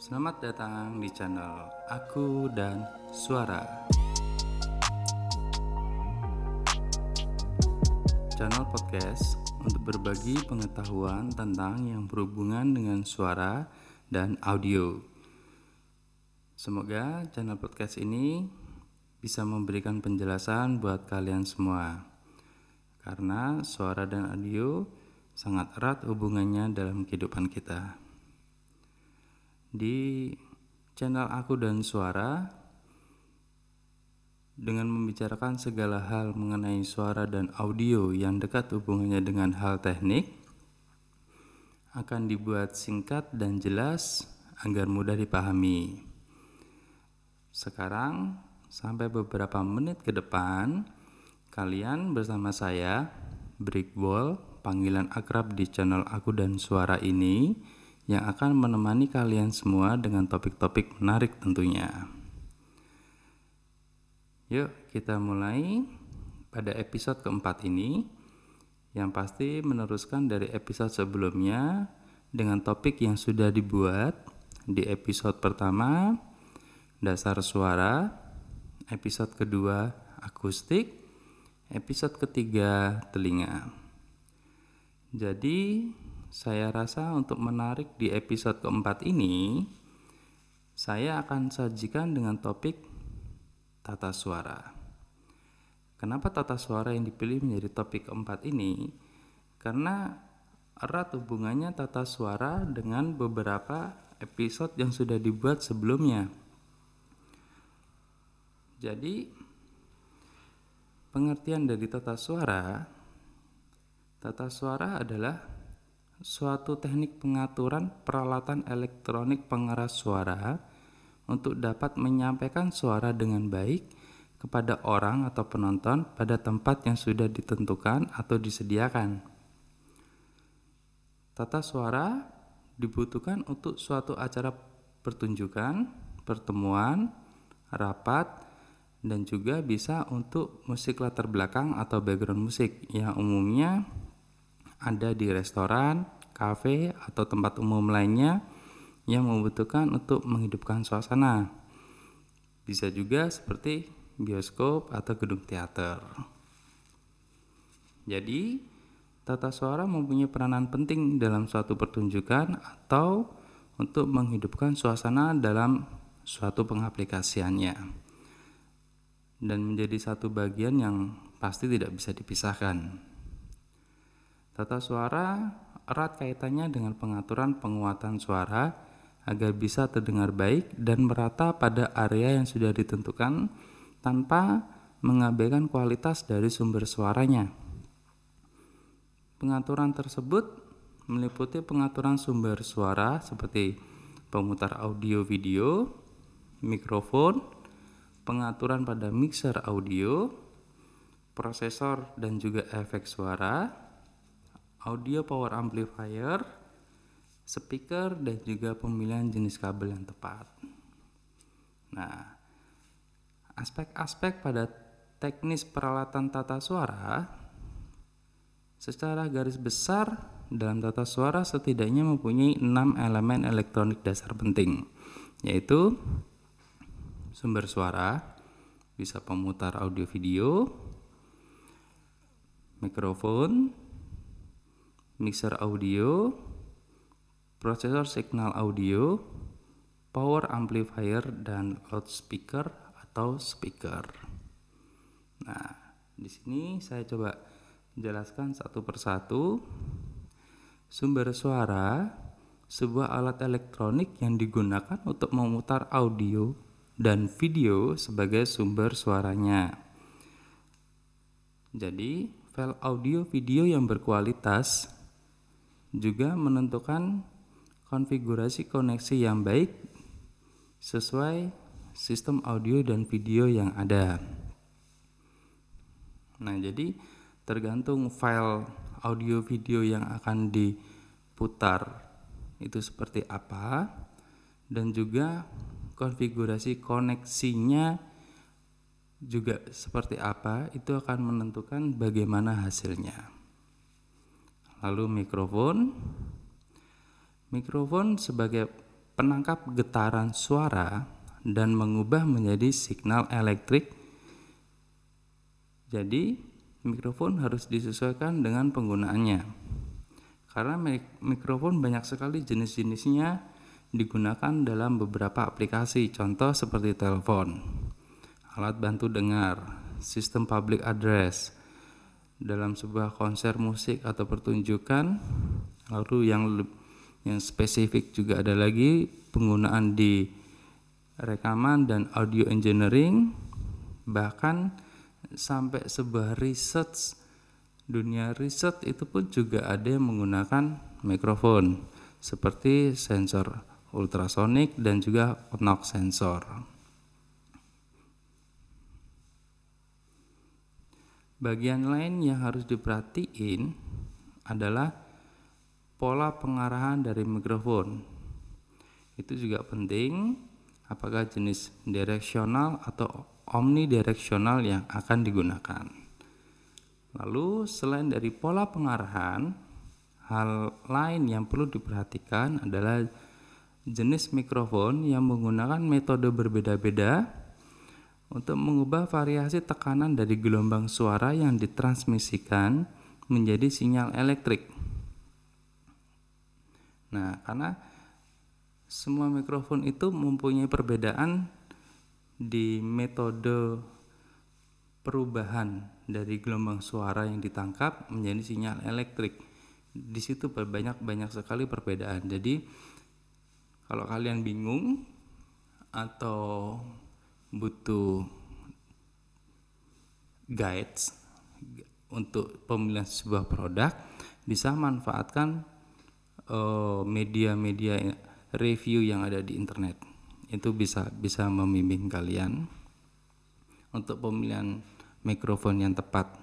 Selamat datang di channel Aku dan Suara. Channel podcast untuk berbagi pengetahuan tentang yang berhubungan dengan suara dan audio. Semoga channel podcast ini bisa memberikan penjelasan buat kalian semua. Karena suara dan audio sangat erat hubungannya dalam kehidupan kita di channel aku dan suara dengan membicarakan segala hal mengenai suara dan audio yang dekat hubungannya dengan hal teknik akan dibuat singkat dan jelas agar mudah dipahami. Sekarang sampai beberapa menit ke depan kalian bersama saya Brickball panggilan akrab di channel aku dan suara ini yang akan menemani kalian semua dengan topik-topik menarik tentunya. Yuk, kita mulai pada episode keempat ini yang pasti meneruskan dari episode sebelumnya dengan topik yang sudah dibuat di episode pertama dasar suara, episode kedua akustik, episode ketiga telinga. Jadi saya rasa untuk menarik di episode keempat ini, saya akan sajikan dengan topik tata suara. Kenapa tata suara yang dipilih menjadi topik keempat ini? Karena erat hubungannya tata suara dengan beberapa episode yang sudah dibuat sebelumnya. Jadi, pengertian dari tata suara, tata suara adalah suatu teknik pengaturan peralatan elektronik pengeras suara untuk dapat menyampaikan suara dengan baik kepada orang atau penonton pada tempat yang sudah ditentukan atau disediakan. Tata suara dibutuhkan untuk suatu acara pertunjukan, pertemuan, rapat, dan juga bisa untuk musik latar belakang atau background musik yang umumnya ada di restoran, kafe, atau tempat umum lainnya yang membutuhkan untuk menghidupkan suasana. Bisa juga seperti bioskop atau gedung teater. Jadi, tata suara mempunyai peranan penting dalam suatu pertunjukan atau untuk menghidupkan suasana dalam suatu pengaplikasiannya dan menjadi satu bagian yang pasti tidak bisa dipisahkan. Tata suara erat kaitannya dengan pengaturan penguatan suara agar bisa terdengar baik dan merata pada area yang sudah ditentukan tanpa mengabaikan kualitas dari sumber suaranya. Pengaturan tersebut meliputi pengaturan sumber suara seperti pemutar audio video, mikrofon, pengaturan pada mixer audio, prosesor dan juga efek suara, audio power amplifier, speaker, dan juga pemilihan jenis kabel yang tepat. Nah, aspek-aspek pada teknis peralatan tata suara secara garis besar dalam tata suara setidaknya mempunyai enam elemen elektronik dasar penting, yaitu sumber suara, bisa pemutar audio video, mikrofon, mixer audio, prosesor signal audio, power amplifier dan loudspeaker atau speaker. Nah, di sini saya coba jelaskan satu persatu. Sumber suara sebuah alat elektronik yang digunakan untuk memutar audio dan video sebagai sumber suaranya. Jadi, file audio video yang berkualitas juga menentukan konfigurasi koneksi yang baik sesuai sistem audio dan video yang ada. Nah, jadi tergantung file audio video yang akan diputar itu seperti apa dan juga konfigurasi koneksinya juga seperti apa itu akan menentukan bagaimana hasilnya lalu mikrofon. Mikrofon sebagai penangkap getaran suara dan mengubah menjadi signal elektrik. Jadi, mikrofon harus disesuaikan dengan penggunaannya. Karena mikrofon banyak sekali jenis-jenisnya digunakan dalam beberapa aplikasi, contoh seperti telepon, alat bantu dengar, sistem public address, dalam sebuah konser musik atau pertunjukan, lalu yang yang spesifik juga ada lagi penggunaan di rekaman dan audio engineering, bahkan sampai sebuah research dunia riset itu pun juga ada yang menggunakan mikrofon seperti sensor ultrasonik dan juga knock sensor. Bagian lain yang harus diperhatiin adalah pola pengarahan dari mikrofon. Itu juga penting apakah jenis direksional atau omnidireksional yang akan digunakan. Lalu selain dari pola pengarahan, hal lain yang perlu diperhatikan adalah jenis mikrofon yang menggunakan metode berbeda-beda untuk mengubah variasi tekanan dari gelombang suara yang ditransmisikan menjadi sinyal elektrik. Nah, karena semua mikrofon itu mempunyai perbedaan di metode perubahan dari gelombang suara yang ditangkap menjadi sinyal elektrik. Di situ banyak banyak sekali perbedaan. Jadi kalau kalian bingung atau butuh guides untuk pemilihan sebuah produk, bisa manfaatkan eh, media-media review yang ada di internet. Itu bisa bisa membimbing kalian untuk pemilihan mikrofon yang tepat.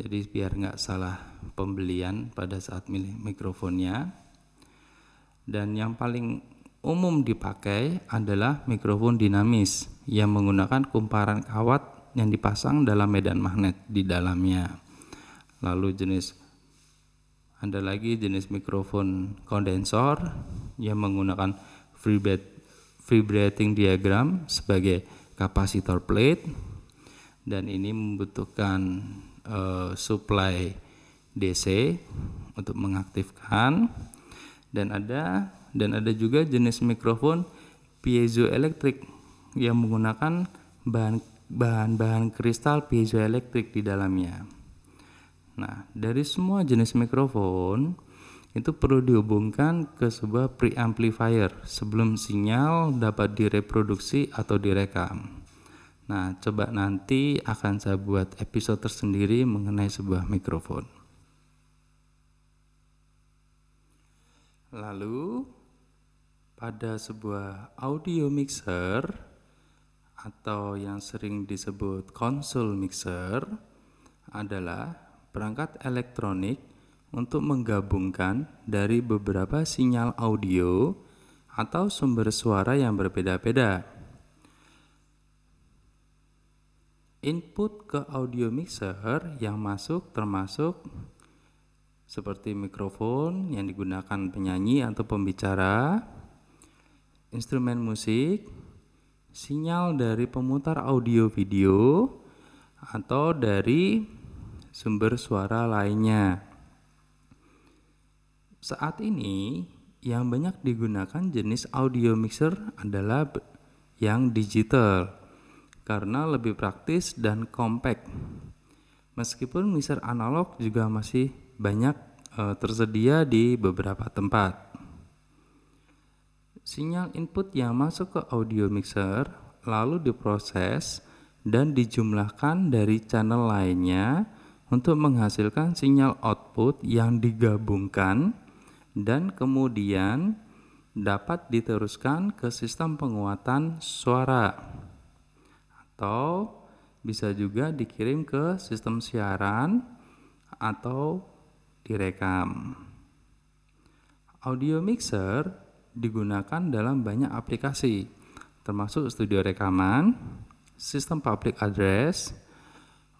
Jadi biar nggak salah pembelian pada saat milih mikrofonnya dan yang paling umum dipakai adalah mikrofon dinamis yang menggunakan kumparan kawat yang dipasang dalam medan magnet di dalamnya. Lalu jenis ada lagi jenis mikrofon kondensor yang menggunakan vibrating diagram sebagai kapasitor plate dan ini membutuhkan uh, supply DC untuk mengaktifkan dan ada dan ada juga jenis mikrofon piezoelektrik yang menggunakan bahan bahan-bahan kristal piezoelektrik di dalamnya. Nah, dari semua jenis mikrofon itu perlu dihubungkan ke sebuah preamplifier sebelum sinyal dapat direproduksi atau direkam. Nah, coba nanti akan saya buat episode tersendiri mengenai sebuah mikrofon. Lalu pada sebuah audio mixer atau yang sering disebut konsol mixer adalah perangkat elektronik untuk menggabungkan dari beberapa sinyal audio atau sumber suara yang berbeda-beda. Input ke audio mixer yang masuk termasuk seperti mikrofon yang digunakan penyanyi atau pembicara, instrumen musik, sinyal dari pemutar audio video, atau dari sumber suara lainnya. Saat ini, yang banyak digunakan jenis audio mixer adalah yang digital karena lebih praktis dan compact. Meskipun mixer analog juga masih banyak e, tersedia di beberapa tempat. Sinyal input yang masuk ke audio mixer lalu diproses dan dijumlahkan dari channel lainnya untuk menghasilkan sinyal output yang digabungkan dan kemudian dapat diteruskan ke sistem penguatan suara atau bisa juga dikirim ke sistem siaran atau direkam. Audio mixer digunakan dalam banyak aplikasi, termasuk studio rekaman, sistem public address,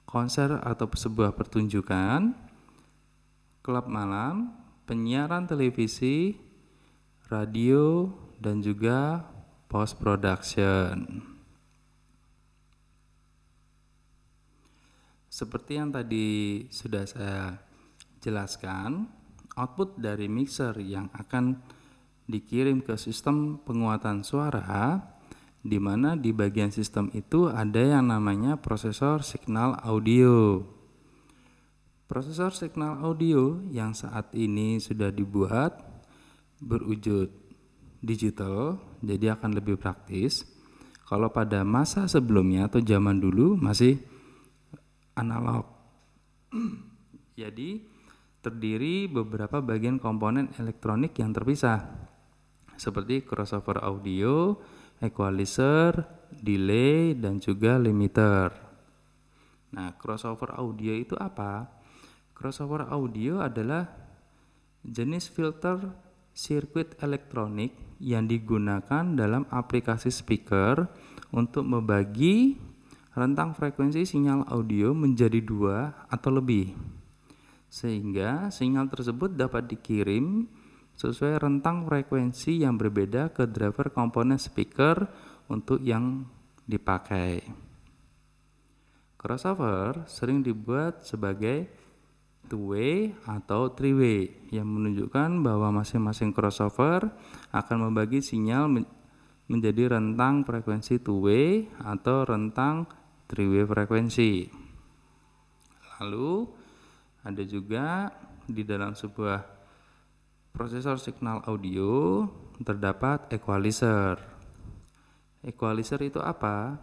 konser atau sebuah pertunjukan, klub malam, penyiaran televisi, radio, dan juga post production. Seperti yang tadi sudah saya jelaskan, output dari mixer yang akan dikirim ke sistem penguatan suara di mana di bagian sistem itu ada yang namanya prosesor signal audio. Prosesor signal audio yang saat ini sudah dibuat berwujud digital, jadi akan lebih praktis. Kalau pada masa sebelumnya atau zaman dulu masih analog. Jadi terdiri beberapa bagian komponen elektronik yang terpisah seperti crossover audio, equalizer, delay dan juga limiter. Nah, crossover audio itu apa? Crossover audio adalah jenis filter sirkuit elektronik yang digunakan dalam aplikasi speaker untuk membagi rentang frekuensi sinyal audio menjadi dua atau lebih sehingga sinyal tersebut dapat dikirim sesuai rentang frekuensi yang berbeda ke driver komponen speaker untuk yang dipakai. Crossover sering dibuat sebagai two-way atau three-way yang menunjukkan bahwa masing-masing crossover akan membagi sinyal menjadi rentang frekuensi two-way atau rentang three-way frekuensi. Lalu ada juga di dalam sebuah prosesor signal audio terdapat equalizer. Equalizer itu apa?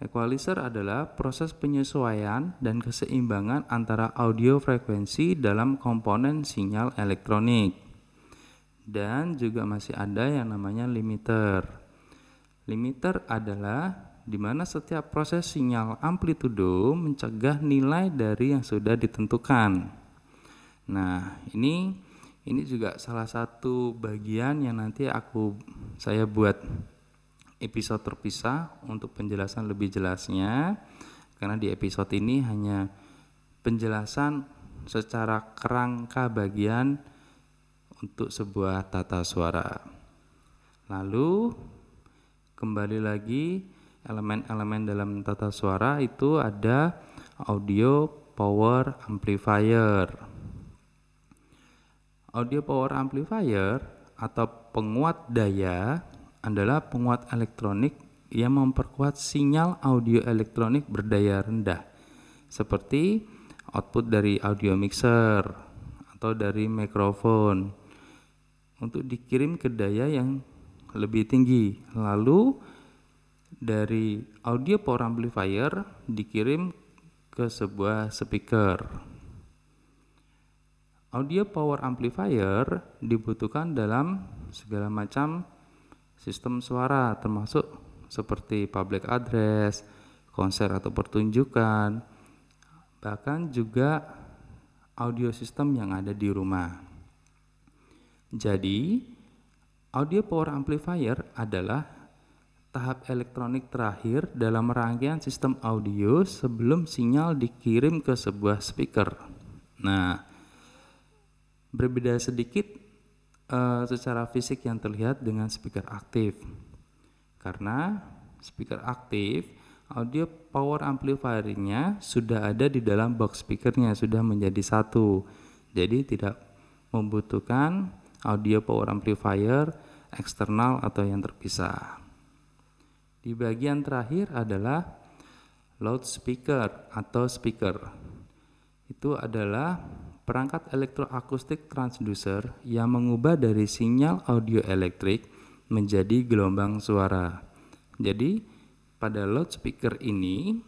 Equalizer adalah proses penyesuaian dan keseimbangan antara audio frekuensi dalam komponen sinyal elektronik. Dan juga masih ada yang namanya limiter. Limiter adalah di mana setiap proses sinyal amplitudo mencegah nilai dari yang sudah ditentukan. Nah, ini ini juga salah satu bagian yang nanti aku saya buat episode terpisah untuk penjelasan lebih jelasnya karena di episode ini hanya penjelasan secara kerangka bagian untuk sebuah tata suara. Lalu kembali lagi elemen-elemen dalam tata suara itu ada audio power amplifier. Audio power amplifier atau penguat daya adalah penguat elektronik yang memperkuat sinyal audio elektronik berdaya rendah seperti output dari audio mixer atau dari mikrofon untuk dikirim ke daya yang lebih tinggi. Lalu dari audio power amplifier dikirim ke sebuah speaker. Audio power amplifier dibutuhkan dalam segala macam sistem suara termasuk seperti public address, konser atau pertunjukan, bahkan juga audio sistem yang ada di rumah. Jadi, audio power amplifier adalah tahap elektronik terakhir dalam rangkaian sistem audio sebelum sinyal dikirim ke sebuah speaker. Nah, berbeda sedikit uh, secara fisik yang terlihat dengan speaker aktif. Karena speaker aktif, audio power amplifiernya sudah ada di dalam box speakernya, sudah menjadi satu. Jadi tidak membutuhkan audio power amplifier eksternal atau yang terpisah. Di bagian terakhir adalah loudspeaker atau speaker. Itu adalah perangkat elektroakustik transducer yang mengubah dari sinyal audio elektrik menjadi gelombang suara. Jadi, pada loudspeaker ini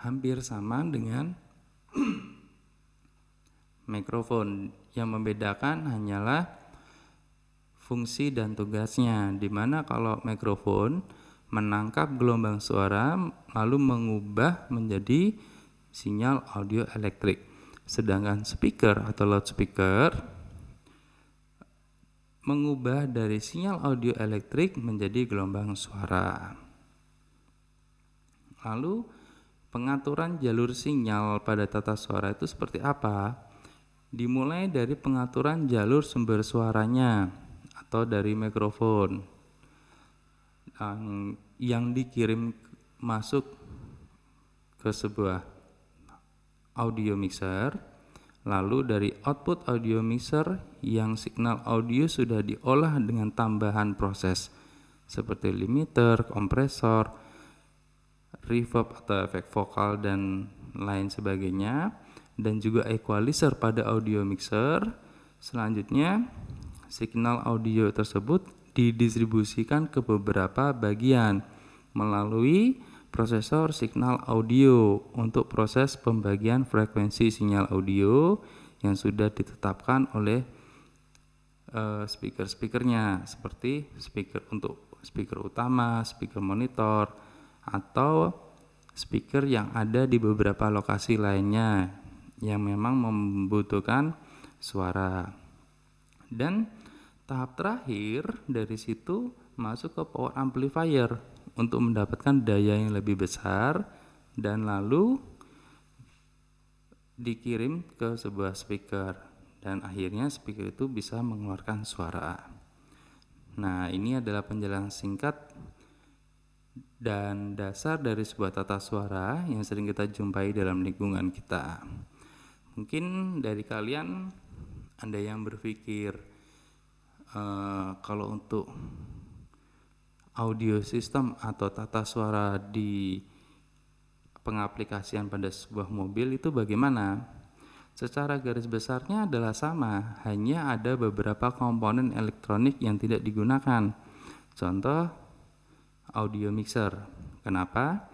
hampir sama dengan mikrofon. Yang membedakan hanyalah fungsi dan tugasnya di mana kalau mikrofon menangkap gelombang suara lalu mengubah menjadi sinyal audio elektrik. Sedangkan speaker atau loudspeaker mengubah dari sinyal audio elektrik menjadi gelombang suara. Lalu pengaturan jalur sinyal pada tata suara itu seperti apa? Dimulai dari pengaturan jalur sumber suaranya atau dari mikrofon yang, dikirim masuk ke sebuah audio mixer lalu dari output audio mixer yang signal audio sudah diolah dengan tambahan proses seperti limiter, kompresor, reverb atau efek vokal dan lain sebagainya dan juga equalizer pada audio mixer. Selanjutnya, signal audio tersebut didistribusikan ke beberapa bagian melalui prosesor signal audio. Untuk proses pembagian frekuensi sinyal audio yang sudah ditetapkan oleh uh, speaker-speakernya. Seperti speaker untuk speaker utama, speaker monitor atau speaker yang ada di beberapa lokasi lainnya yang memang membutuhkan suara. Dan tahap terakhir dari situ masuk ke power amplifier untuk mendapatkan daya yang lebih besar dan lalu dikirim ke sebuah speaker dan akhirnya speaker itu bisa mengeluarkan suara. Nah, ini adalah penjelasan singkat dan dasar dari sebuah tata suara yang sering kita jumpai dalam lingkungan kita. Mungkin dari kalian ada yang berpikir uh, kalau untuk audio system atau tata suara di pengaplikasian pada sebuah mobil itu bagaimana? Secara garis besarnya adalah sama, hanya ada beberapa komponen elektronik yang tidak digunakan. Contoh audio mixer. Kenapa?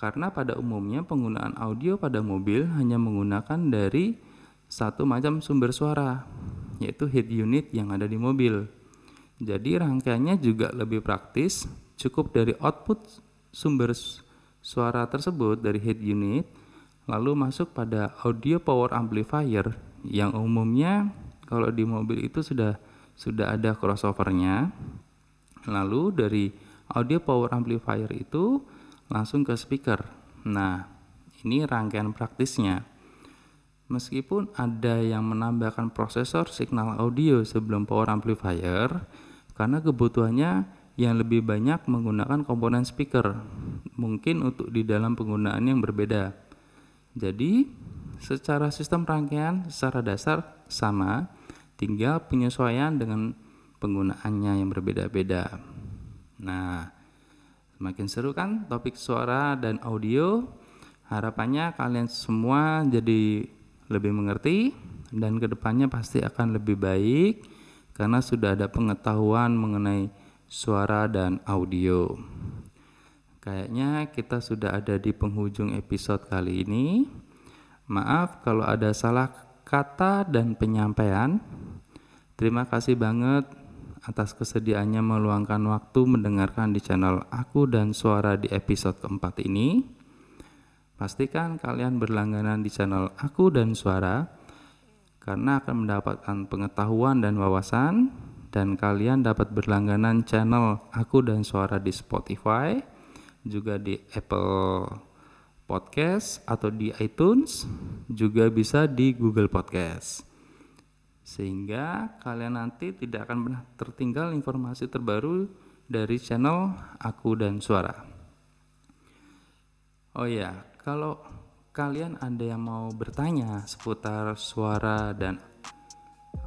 Karena pada umumnya penggunaan audio pada mobil hanya menggunakan dari satu macam sumber suara, yaitu head unit yang ada di mobil. Jadi rangkaiannya juga lebih praktis, cukup dari output sumber suara tersebut dari head unit, lalu masuk pada audio power amplifier yang umumnya kalau di mobil itu sudah sudah ada crossovernya. Lalu dari audio power amplifier itu langsung ke speaker. Nah, ini rangkaian praktisnya. Meskipun ada yang menambahkan prosesor signal audio sebelum power amplifier, karena kebutuhannya yang lebih banyak menggunakan komponen speaker, mungkin untuk di dalam penggunaan yang berbeda. Jadi, secara sistem rangkaian secara dasar sama, tinggal penyesuaian dengan penggunaannya yang berbeda-beda. Nah, semakin seru kan topik suara dan audio? Harapannya kalian semua jadi lebih mengerti dan ke depannya pasti akan lebih baik karena sudah ada pengetahuan mengenai suara dan audio. Kayaknya kita sudah ada di penghujung episode kali ini. Maaf kalau ada salah kata dan penyampaian. Terima kasih banget atas kesediaannya meluangkan waktu mendengarkan di channel aku dan suara di episode keempat ini. Pastikan kalian berlangganan di channel aku dan suara karena akan mendapatkan pengetahuan dan wawasan dan kalian dapat berlangganan channel aku dan suara di Spotify juga di Apple Podcast atau di iTunes juga bisa di Google Podcast. Sehingga kalian nanti tidak akan pernah tertinggal informasi terbaru dari channel aku dan suara. Oh ya kalau kalian ada yang mau bertanya seputar suara dan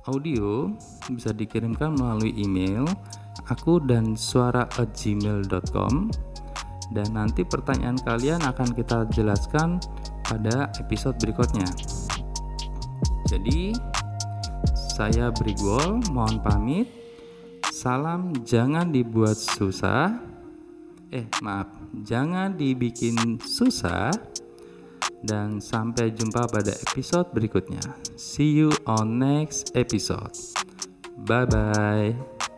audio bisa dikirimkan melalui email aku dan suara gmail.com dan nanti pertanyaan kalian akan kita jelaskan pada episode berikutnya. Jadi saya Brigwol mohon pamit. Salam jangan dibuat susah. Eh maaf jangan dibikin susah dan sampai jumpa pada episode berikutnya. See you on next episode. Bye bye.